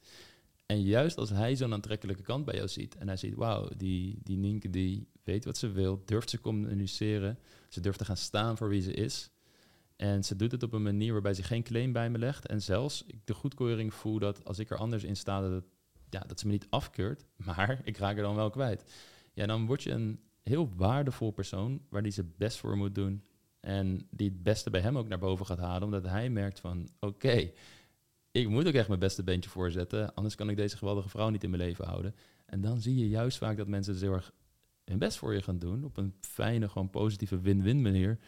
En juist als hij zo'n aantrekkelijke kant bij jou ziet en hij ziet, wauw, die, die Nienke die weet wat ze wil, durft ze communiceren, ze durft te gaan staan voor wie ze is. En ze doet het op een manier waarbij ze geen claim bij me legt. En zelfs ik de goedkeuring voel dat als ik er anders in sta, dat, ja, dat ze me niet afkeurt, maar ik raak er dan wel kwijt. Ja, dan word je een heel waardevol persoon waar die zijn best voor moet doen. En die het beste bij hem ook naar boven gaat halen, omdat hij merkt van, oké, ik moet ook echt mijn beste beentje voorzetten, anders kan ik deze geweldige vrouw niet in mijn leven houden. En dan zie je juist vaak dat mensen dus heel erg hun best voor je gaan doen, op een fijne, gewoon positieve win-win manier.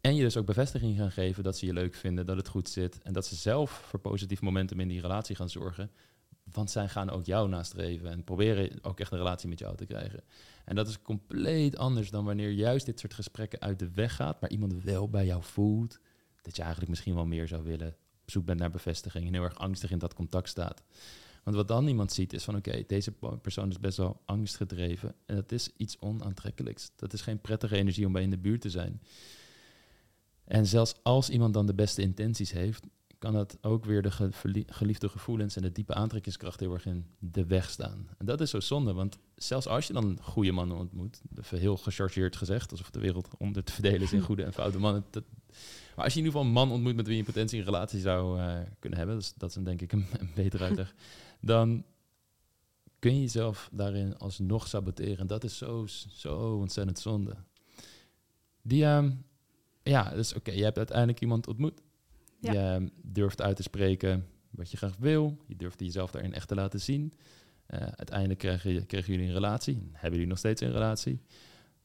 En je dus ook bevestiging gaan geven dat ze je leuk vinden, dat het goed zit. En dat ze zelf voor positief momentum in die relatie gaan zorgen. Want zij gaan ook jou nastreven en proberen ook echt een relatie met jou te krijgen. En dat is compleet anders dan wanneer juist dit soort gesprekken uit de weg gaat, maar iemand wel bij jou voelt dat je eigenlijk misschien wel meer zou willen, op zoek bent naar bevestiging en heel erg angstig in dat contact staat. Want wat dan iemand ziet is van oké, deze persoon is best wel angstgedreven en dat is iets onaantrekkelijks. Dat is geen prettige energie om bij in de buurt te zijn. En zelfs als iemand dan de beste intenties heeft, kan dat ook weer de geliefde gevoelens en de diepe aantrekkingskracht heel erg in de weg staan. En dat is zo zonde, want zelfs als je dan goede mannen ontmoet, heel gechargeerd gezegd, alsof de wereld onder te verdelen is in goede en foute mannen. Maar als je in ieder geval een man ontmoet met wie je potentie een relatie zou uh, kunnen hebben, dus dat is denk ik een, een beter uitleg, dan kun je jezelf daarin alsnog saboteren. En dat is zo, zo ontzettend zonde. Die, uh, ja, dus oké, je hebt uiteindelijk iemand ontmoet. Ja. Je ehm, durft uit te spreken wat je graag wil. Je durft jezelf daarin echt te laten zien. Uh, uiteindelijk kregen, kregen jullie een relatie. Hebben jullie nog steeds een relatie?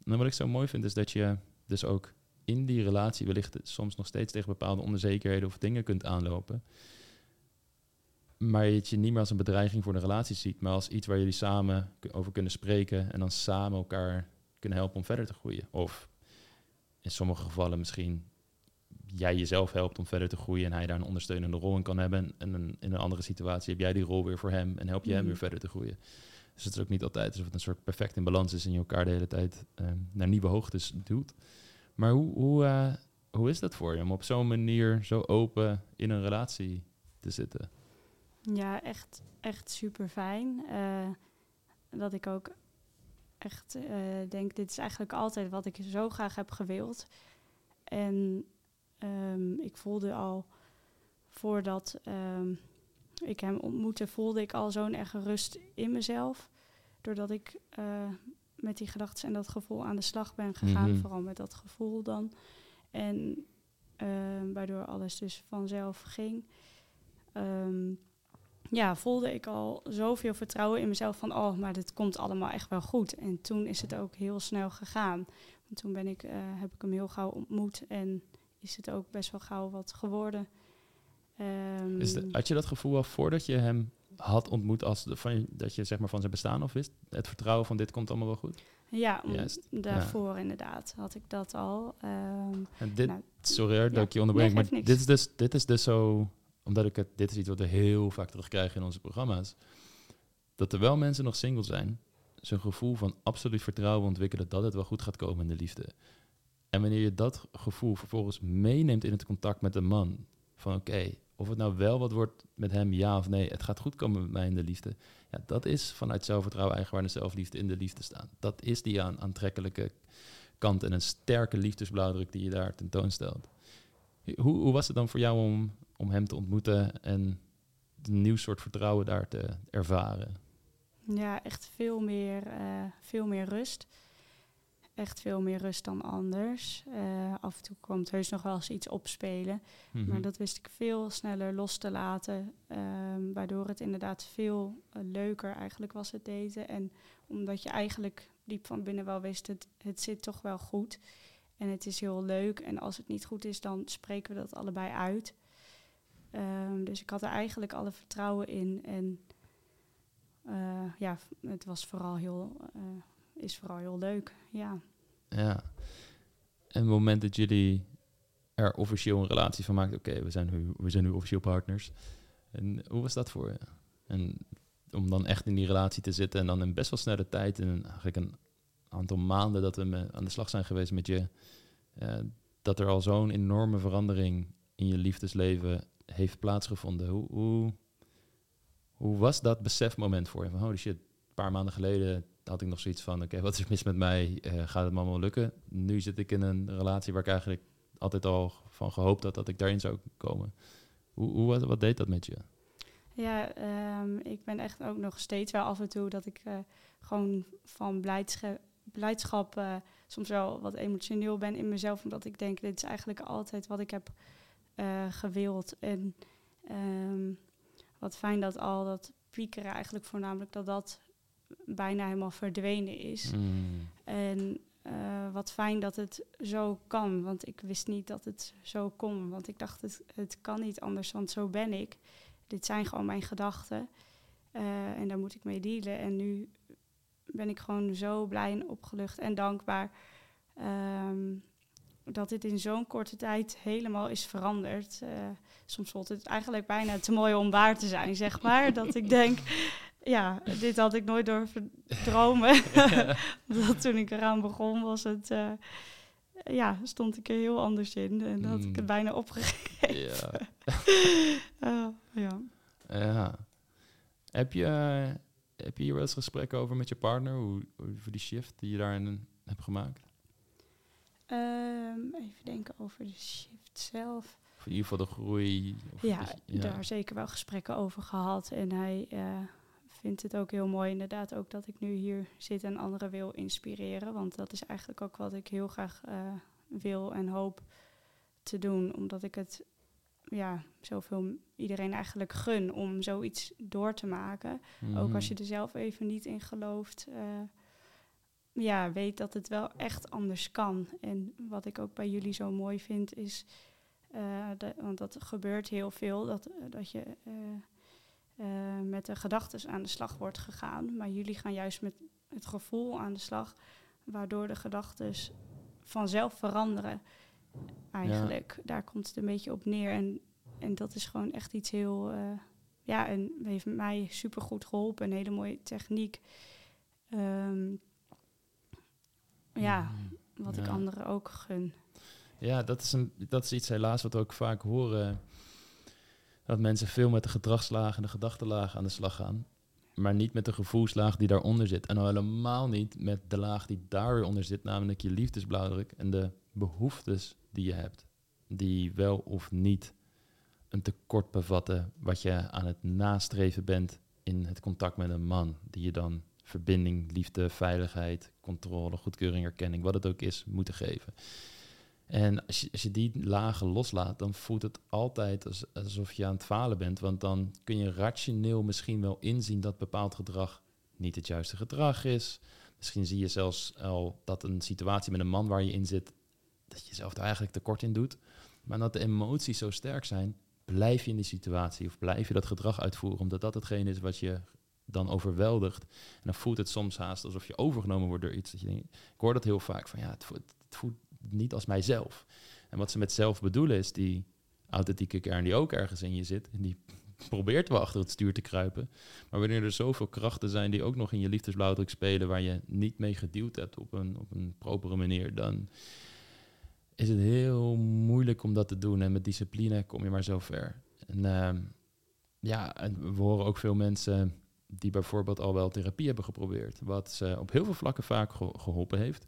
En wat ik zo mooi vind is dat je dus ook in die relatie wellicht soms nog steeds tegen bepaalde onzekerheden of dingen kunt aanlopen. Maar je het je niet meer als een bedreiging voor de relatie ziet, maar als iets waar jullie samen over kunnen spreken en dan samen elkaar kunnen helpen om verder te groeien. Of in sommige gevallen misschien jij jezelf helpt om verder te groeien en hij daar een ondersteunende rol in kan hebben. En in een andere situatie heb jij die rol weer voor hem en help je hem mhm. weer verder te groeien. Dus het is ook niet altijd alsof het een soort perfect in balans is en je elkaar de hele tijd ehm, naar nieuwe hoogtes duwt. Maar hoe, hoe, uh, hoe is dat voor je om op zo'n manier zo open in een relatie te zitten? Ja, echt, echt super fijn. Uh, dat ik ook echt uh, denk, dit is eigenlijk altijd wat ik zo graag heb gewild. En um, ik voelde al voordat um, ik hem ontmoette, voelde ik al zo'n erge rust in mezelf. Doordat ik met die gedachten en dat gevoel aan de slag ben gegaan. Mm -hmm. Vooral met dat gevoel dan. En uh, waardoor alles dus vanzelf ging. Um, ja, voelde ik al zoveel vertrouwen in mezelf van, oh, maar dit komt allemaal echt wel goed. En toen is het ook heel snel gegaan. Want toen ben ik, eh, heb ik hem heel gauw ontmoet en is het ook best wel gauw wat geworden. Ehm, Is de- had je dat gevoel al voordat je hem had ontmoet, als de, van, dat je zeg maar van zijn bestaan af wist? Het vertrouwen van dit komt allemaal wel goed? ja, Juist, daarvoor inderdaad had ik dat al. Ehm, En dit, Nou, sorry hoor, dat ik je onderbreng, Nee, maar dit is, dus, dit is dus zo, omdat ik het, dit is iets wat we heel vaak terugkrijgen in onze programma's, dat terwijl mensen nog single zijn, zo'n gevoel van absoluut vertrouwen ontwikkelen dat het wel goed gaat komen in de liefde. En wanneer je dat gevoel vervolgens meeneemt in het contact met een man, van oké, of het nou wel wat wordt met hem, ja of nee, het gaat goed komen met mij in de liefde. Ja, dat is vanuit zelfvertrouwen, eigenwaarde en zelfliefde in de liefde staan. Dat is die aan, aantrekkelijke kant en een sterke liefdesblauwdruk die je daar tentoonstelt. Hoe, hoe was het dan voor jou om, om hem te ontmoeten en een nieuw soort vertrouwen daar te ervaren? Ja, echt veel meer, eh, veel meer rust. Echt veel meer rust dan anders. Eh, af en toe kwam heus nog wel eens iets opspelen. Mhm. Maar dat wist ik veel sneller los te laten. ehm, waardoor het inderdaad veel eh, leuker eigenlijk was het daten. En omdat je eigenlijk diep van binnen wel wist, het, het zit toch wel goed. En het is heel leuk. En als het niet goed is, dan spreken we dat allebei uit. Ehm, dus ik had er eigenlijk alle vertrouwen in. En eh, ja, het was vooral heel, is vooral heel leuk. Ja. Ja. En het moment dat jullie er officieel een relatie van maakten, oké, we zijn nu, we zijn nu officieel partners. En hoe was dat voor je? En om dan echt in die relatie te zitten en dan in best wel snelle tijd, in eigenlijk een aantal maanden dat we aan de slag zijn geweest met je, eh, dat er al zo'n enorme verandering in je liefdesleven heeft plaatsgevonden. Hoe, hoe, hoe was dat besefmoment voor je? Van, holy shit, een paar maanden geleden had ik nog zoiets van, oké, wat is mis met mij? Eh, gaat het allemaal lukken? Nu zit ik in een relatie waar ik eigenlijk altijd al van gehoopt had dat ik daarin zou komen. Hoe, hoe, wat, wat deed dat met je? Ja, ehm, ik ben echt ook nog steeds wel af en toe dat ik eh, gewoon van blijdschap, blijdschap eh, soms wel wat emotioneel ben in mezelf. Omdat ik denk, dit is eigenlijk altijd wat ik heb gewild. En ehm, wat fijn dat al dat piekeren eigenlijk voornamelijk dat dat bijna helemaal verdwenen is. Mm. En eh, wat fijn dat het zo kan, want ik wist niet dat het zo kon. Want ik dacht, het, het kan niet anders, want zo ben ik. Dit zijn gewoon mijn gedachten. Eh, en daar moet ik mee dealen. En nu ben ik gewoon zo blij en opgelucht en dankbaar ehm, dat dit in zo'n korte tijd helemaal is veranderd. Eh, soms voelt het eigenlijk bijna te mooi om waar te zijn, zeg maar. dat ik denk, ja, dit had ik nooit durven dromen. toen ik eraan begon, was het, eh, ja, stond ik er heel anders in. En had ik het bijna opgegeven. Ja. Eh, ja. ja. Heb je, heb je hier wel eens gesprekken over met je partner? Hoe, over die shift die je daarin hebt gemaakt? Ehm, even denken over de shift zelf. Of in ieder geval de groei? Of Ja, daar zeker wel gesprekken over gehad. En hij eh, vindt het ook heel mooi, inderdaad, ook dat ik nu hier zit en anderen wil inspireren. Want dat is eigenlijk ook wat ik heel graag eh, wil en hoop te doen. Omdat ik het ja, zoveel iedereen eigenlijk gun om zoiets door te maken. Ook als je Mhm. er zelf even niet in gelooft. eh, ja, weet dat het wel echt anders kan. En wat ik ook bij jullie zo mooi vind is. eh, de- want dat gebeurt heel veel. Dat, dat je met de gedachten aan de slag wordt gegaan. Maar jullie gaan juist met het gevoel aan de slag. Waardoor de gedachten vanzelf veranderen. Eigenlijk. Daar komt het een beetje op neer. En, en dat is gewoon echt iets heel. eh, ja, en heeft mij supergoed geholpen. Een hele mooie techniek. Ehm, ja, Mhm. wat ik anderen ook gun. Ja, dat is, een, dat is iets helaas wat we ook vaak horen. Dat mensen veel met de gedragslaag en de gedachtenlaag aan de slag gaan. Maar niet met de gevoelslaag die daaronder zit. En al helemaal niet met de laag die daar weer onder zit. Namelijk je liefdesblauwdruk en de behoeftes die je hebt. Die wel of niet een tekort bevatten wat je aan het nastreven bent in het contact met een man. Die je dan verbinding, liefde, veiligheid, controle, goedkeuring, erkenning, wat het ook is, moeten geven. En als je, als je die lagen loslaat, dan voelt het altijd als, alsof je aan het falen bent. Want dan kun je rationeel misschien wel inzien dat bepaald gedrag niet het juiste gedrag is. Misschien zie je zelfs al dat een situatie met een man waar je in zit, dat je zelf er eigenlijk tekort in doet. Maar dat de emoties zo sterk zijn, blijf je in die situatie of blijf je dat gedrag uitvoeren, omdat dat hetgeen is wat je dan overweldigt. En dan voelt het soms haast alsof je overgenomen wordt door iets. Dat je ik hoor dat heel vaak van ja, het voelt, het voelt niet als mijzelf. En wat ze met zelf bedoelen is die authentieke kern die ook ergens in je zit. En die probeert wel achter het stuur te kruipen. Maar wanneer er zoveel krachten zijn die ook nog in je liefdesblauwdruk spelen, waar je niet mee gedeeld hebt op een, op een propere manier, dan is het heel moeilijk om dat te doen. En met discipline kom je maar zo ver. En uh, ja, en we horen ook veel mensen die bijvoorbeeld al wel therapie hebben geprobeerd, wat ze op heel veel vlakken vaak geholpen heeft,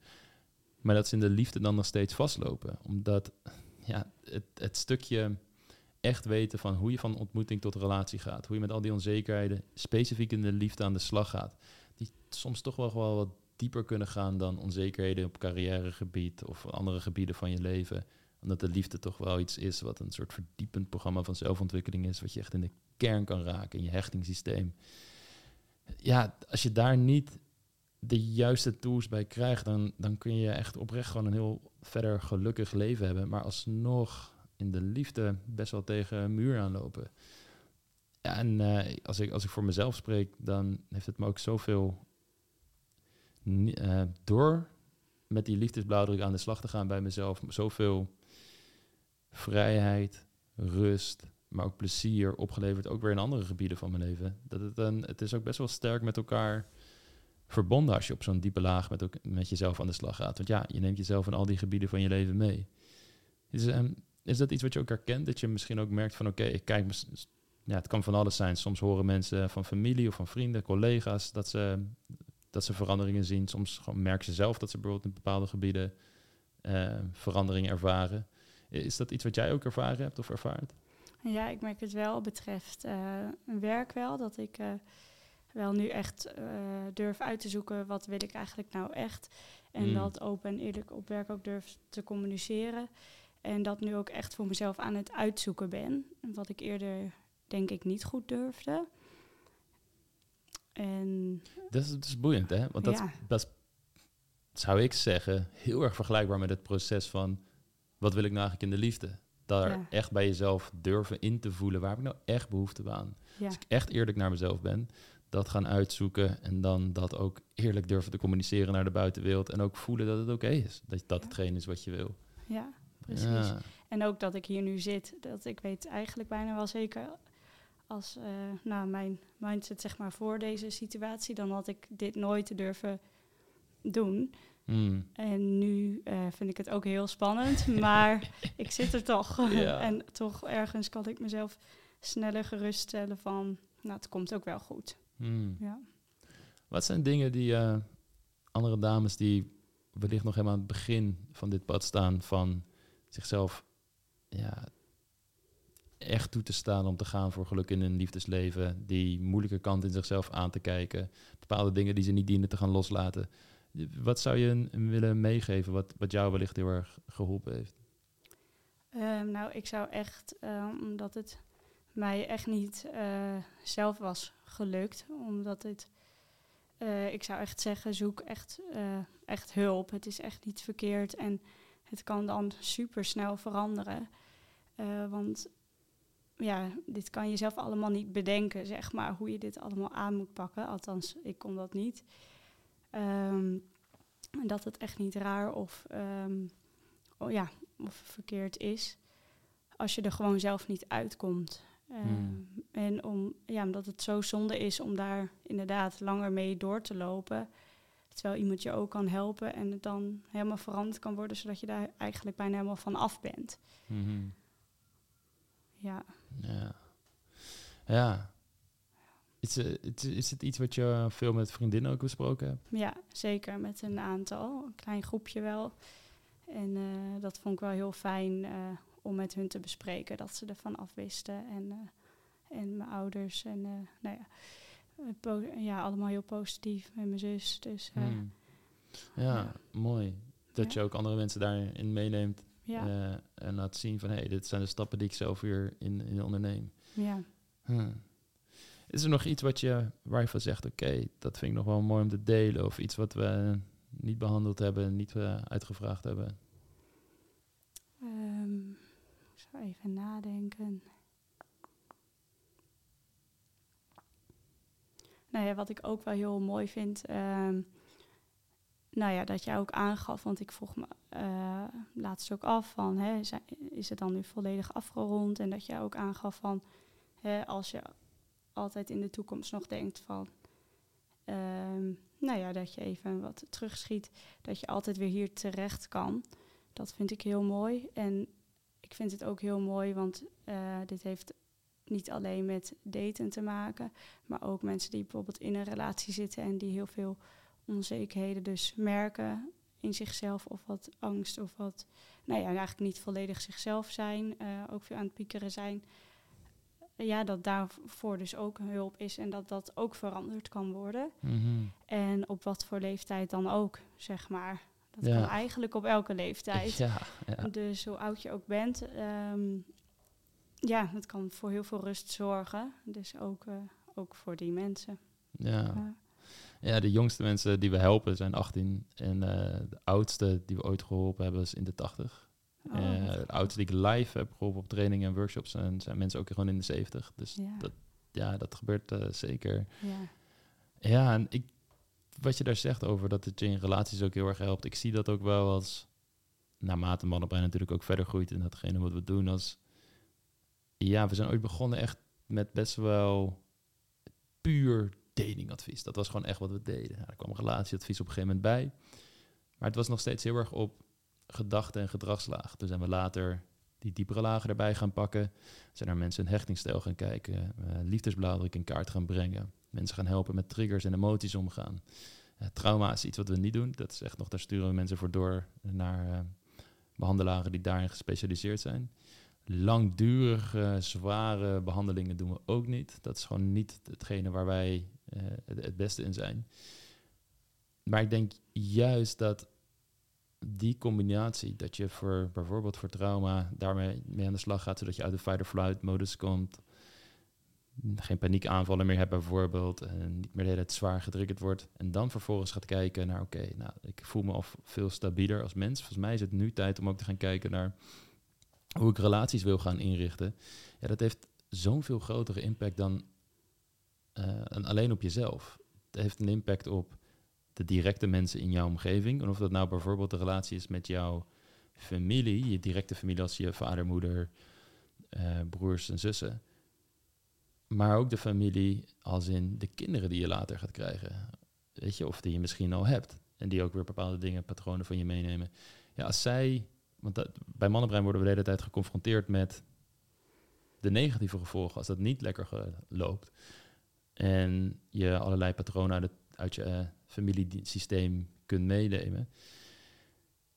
maar dat ze in de liefde dan nog steeds vastlopen. Omdat ja, het, het stukje echt weten van hoe je van ontmoeting tot relatie gaat, hoe je met al die onzekerheden specifiek in de liefde aan de slag gaat, die soms toch wel, wel wat dieper kunnen gaan dan onzekerheden op carrièregebied of andere gebieden van je leven. Omdat de liefde toch wel iets is wat een soort verdiepend programma van zelfontwikkeling is, wat je echt in de kern kan raken in je hechtingssysteem. Ja, als je daar niet de juiste tools bij krijgt, dan, dan kun je echt oprecht gewoon een heel verder gelukkig leven hebben. Maar alsnog in de liefde best wel tegen een muur aanlopen. En uh, als, ik, als ik voor mezelf spreek, dan heeft het me ook zoveel uh, door met die liefdesblauwdruk aan de slag te gaan bij mezelf. Zoveel vrijheid, rust, maar ook plezier opgeleverd, ook weer in andere gebieden van mijn leven. Dat het, een, het is ook best wel sterk met elkaar verbonden als je op zo'n diepe laag met, ook, met jezelf aan de slag gaat. Want ja, je neemt jezelf in al die gebieden van je leven mee. Is, um, is dat iets wat je ook herkent? Dat je misschien ook merkt van oké, ik kijk, ja, het kan van alles zijn. Soms horen mensen van familie of van vrienden, collega's, dat ze, dat ze veranderingen zien. Soms merken ze zelf dat ze bijvoorbeeld in bepaalde gebieden uh, veranderingen ervaren. Is dat iets wat jij ook ervaren hebt of ervaart? Ja, ik merk het wel betreft uh, werk wel, dat ik uh, wel nu echt uh, durf uit te zoeken wat wil ik eigenlijk nou echt. En mm. dat open en eerlijk op werk ook durf te communiceren. En dat nu ook echt voor mezelf aan het uitzoeken ben. Wat ik eerder denk ik niet goed durfde. En, dat, is, dat is boeiend, hè? Want dat, ja. dat zou ik zeggen heel erg vergelijkbaar met het proces van... wat wil ik nou eigenlijk in de liefde? Daar ja. echt bij jezelf durven in te voelen. Waar heb ik nou echt behoefte aan? Ja. Als ik echt eerlijk naar mezelf ben, dat gaan uitzoeken en dan dat ook eerlijk durven te communiceren naar de buitenwereld en ook voelen dat het oké okay is, dat dat ja. hetgeen is wat je wil. Ja, precies. Ja. En ook dat ik hier nu zit, dat ik weet eigenlijk bijna wel zeker als uh, nou, mijn mindset zeg maar voor deze situatie, dan had ik dit nooit durven doen. Mm. En nu uh, vind ik het ook heel spannend, maar ik zit er toch. Ja. en toch ergens kan ik mezelf sneller geruststellen van, nou, het komt ook wel goed. Mm. Ja. Wat zijn dingen die uh, andere dames die wellicht nog helemaal aan het begin van dit pad staan, van zichzelf ja, echt toe te staan om te gaan voor geluk in een liefdesleven, die moeilijke kant in zichzelf aan te kijken, bepaalde dingen die ze niet dienen te gaan loslaten. Wat zou je willen meegeven wat, wat jou wellicht heel erg geholpen heeft? Um, nou, ik zou echt, um, omdat het mij echt niet uh, zelf was gelukt, omdat het, uh, ik zou echt zeggen, zoek echt, uh, echt hulp. Het is echt niet verkeerd en het kan dan super snel veranderen. want ja, dit kan je zelf allemaal niet bedenken, zeg maar, hoe je dit allemaal aan moet pakken. Althans, ik kon dat niet. Um, dat het echt niet raar of, um, oh ja, of verkeerd is als je er gewoon zelf niet uitkomt. Um, En om, ja, omdat het zo zonde is om daar inderdaad langer mee door te lopen. Terwijl iemand je ook kan helpen en het dan helemaal veranderd kan worden, zodat je daar eigenlijk bijna helemaal van af bent. -hmm. Ja. Ja. Ja, is, het, is het iets wat je veel met vriendinnen ook besproken hebt? Ja, zeker. Met een aantal. Een klein groepje wel. En uh, dat vond ik wel heel fijn uh, om met hun te bespreken. Dat ze ervan afwisten. En, uh, en mijn ouders. En nou ja, ja, allemaal heel positief. En mijn zus. Dus, hmm. ja, ja, mooi. Dat ja. je ook andere mensen daarin meeneemt. Ja. en laat zien van, hé, hey, dit zijn de stappen die ik zelf weer in, in onderneem. Ja. Hmm. Is er nog iets wat je, waar je van zegt, oké, dat vind ik nog wel mooi om te delen? Of iets wat we niet behandeld hebben, niet uh, uitgevraagd hebben? Um, zou even nadenken. Nou ja, wat ik ook wel heel mooi vind. Um, nou ja, dat jij ook aangaf, want ik vroeg me uh, laatst ook af van, hè, is het dan nu volledig afgerond? En dat jij ook aangaf van, hè, als je altijd in de toekomst nog denkt van, um, nou ja, dat je even wat terugschiet, dat je altijd weer hier terecht kan. Dat vind ik heel mooi. En ik vind het ook heel mooi, want uh, dit heeft niet alleen met daten te maken, maar ook mensen die bijvoorbeeld in een relatie zitten en die heel veel onzekerheden dus merken in zichzelf of wat angst of wat, nou ja, eigenlijk niet volledig zichzelf zijn, uh, ook veel aan het piekeren zijn. Ja, dat daarvoor dus ook hulp is en dat dat ook veranderd kan worden. Mm En op wat voor leeftijd dan ook, zeg maar. Dat kan eigenlijk op elke leeftijd. Ja, ja. Dus hoe oud je ook bent, um, ja, dat kan voor heel veel rust zorgen. Dus ook, uh, ook voor die mensen. Ja. Ja, de jongste mensen die we helpen zijn 18. En uh, de oudste die we ooit geholpen hebben is in de 80. Oh. Uh, de oudste die ik live heb geholpen op trainingen en workshops zijn, zijn mensen ook gewoon in de 70. Dus ja. dat, ja, dat gebeurt zeker. Ja. ja, en ik, wat je daar zegt over dat het je in relaties ook heel erg helpt. Ik zie dat ook wel als, naarmate mannenbrein natuurlijk ook verder groeit in datgene wat we doen, als ja, we zijn ooit begonnen echt met best wel puur datingadvies. Dat was gewoon echt wat we deden. Ja, er kwam relatieadvies op een gegeven moment bij. Maar het was nog steeds heel erg op gedachten en gedragslaag. Toen zijn we later die diepere lagen erbij gaan pakken. Zijn er mensen een hechtingsstijl gaan kijken. Uh, in kaart gaan brengen. Mensen gaan helpen met triggers en emoties omgaan. Uh, trauma is iets wat we niet doen. Dat is echt nog, daar sturen we mensen voor door naar uh, behandelaren die daarin gespecialiseerd zijn. Langdurige, zware behandelingen doen we ook niet. Dat is gewoon niet hetgene waar wij uh, het, het, beste in zijn. Maar ik denk juist dat die combinatie, dat je voor bijvoorbeeld voor trauma daarmee mee aan de slag gaat, zodat je uit de fight-or-flight modus komt, geen paniekaanvallen meer hebt bijvoorbeeld, en niet meer tijd zwaar getriggerd wordt, en dan vervolgens gaat kijken naar, oké, nou, ik voel me al veel stabieler als mens. Volgens mij is het nu tijd om ook te gaan kijken naar hoe ik relaties wil gaan inrichten. Ja, dat heeft zo'n veel grotere impact dan uh, alleen op jezelf. Het heeft een impact op de directe mensen in jouw omgeving. En of dat nou bijvoorbeeld de relatie is met jouw familie, je directe familie als je vader, moeder, uh, broers en zussen. Maar ook de familie als in de kinderen die je later gaat krijgen. Weet je, of die je misschien al hebt. En die ook weer bepaalde dingen, patronen van je meenemen. Ja, als zij want bij mannenbrein worden we de hele tijd geconfronteerd met de negatieve gevolgen als dat niet lekker loopt. En je allerlei patronen uit, uit je uh, familiesysteem kunt meenemen.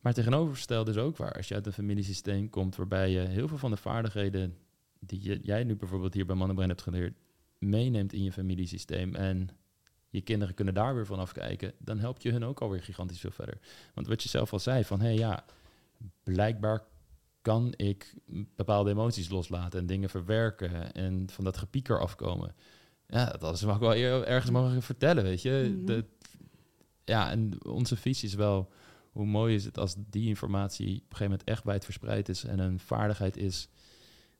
Maar tegenovergesteld is ook waar. Als je uit een familiesysteem komt waarbij je heel veel van de vaardigheden die jij nu bijvoorbeeld hier bij Mannenbrein hebt geleerd, meeneemt in je familiesysteem en je kinderen kunnen daar weer vanaf kijken, dan help je hun ook alweer gigantisch veel verder. Want wat je zelf al zei, van hé hey, ja, blijkbaar kan ik bepaalde emoties loslaten en dingen verwerken en van dat gepieker afkomen. Ja, dat is mag ik wel ergens mogen vertellen, weet je. Mhm. ja, en onze visie is wel, hoe mooi is het als die informatie op een gegeven moment echt wijd verspreid is en een vaardigheid is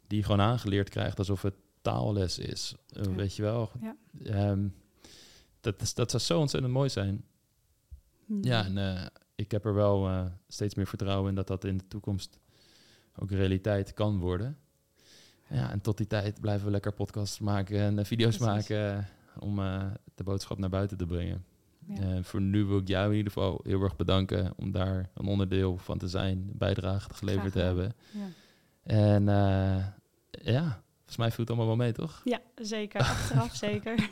die je gewoon aangeleerd krijgt alsof het taalles is. Eh, weet je wel? Ja. Um, dat, is, dat zou zo ontzettend mooi zijn. Mhm. Ja, en uh, ik heb er wel uh, steeds meer vertrouwen in dat dat in de toekomst ook realiteit kan worden. Ja, en tot die tijd blijven we lekker podcasts maken en video's Precies. maken om de boodschap naar buiten te brengen. Ja. voor nu wil ik jou in ieder geval heel erg bedanken om daar een onderdeel van te zijn, bijdrage geleverd te hebben. Ja. En ja, volgens mij voelt het allemaal wel mee, toch? Ja, zeker. Achteraf zeker.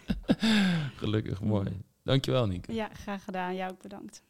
Gelukkig, mooi. Dankjewel, Nieke. Ja, graag gedaan. Jou ook bedankt.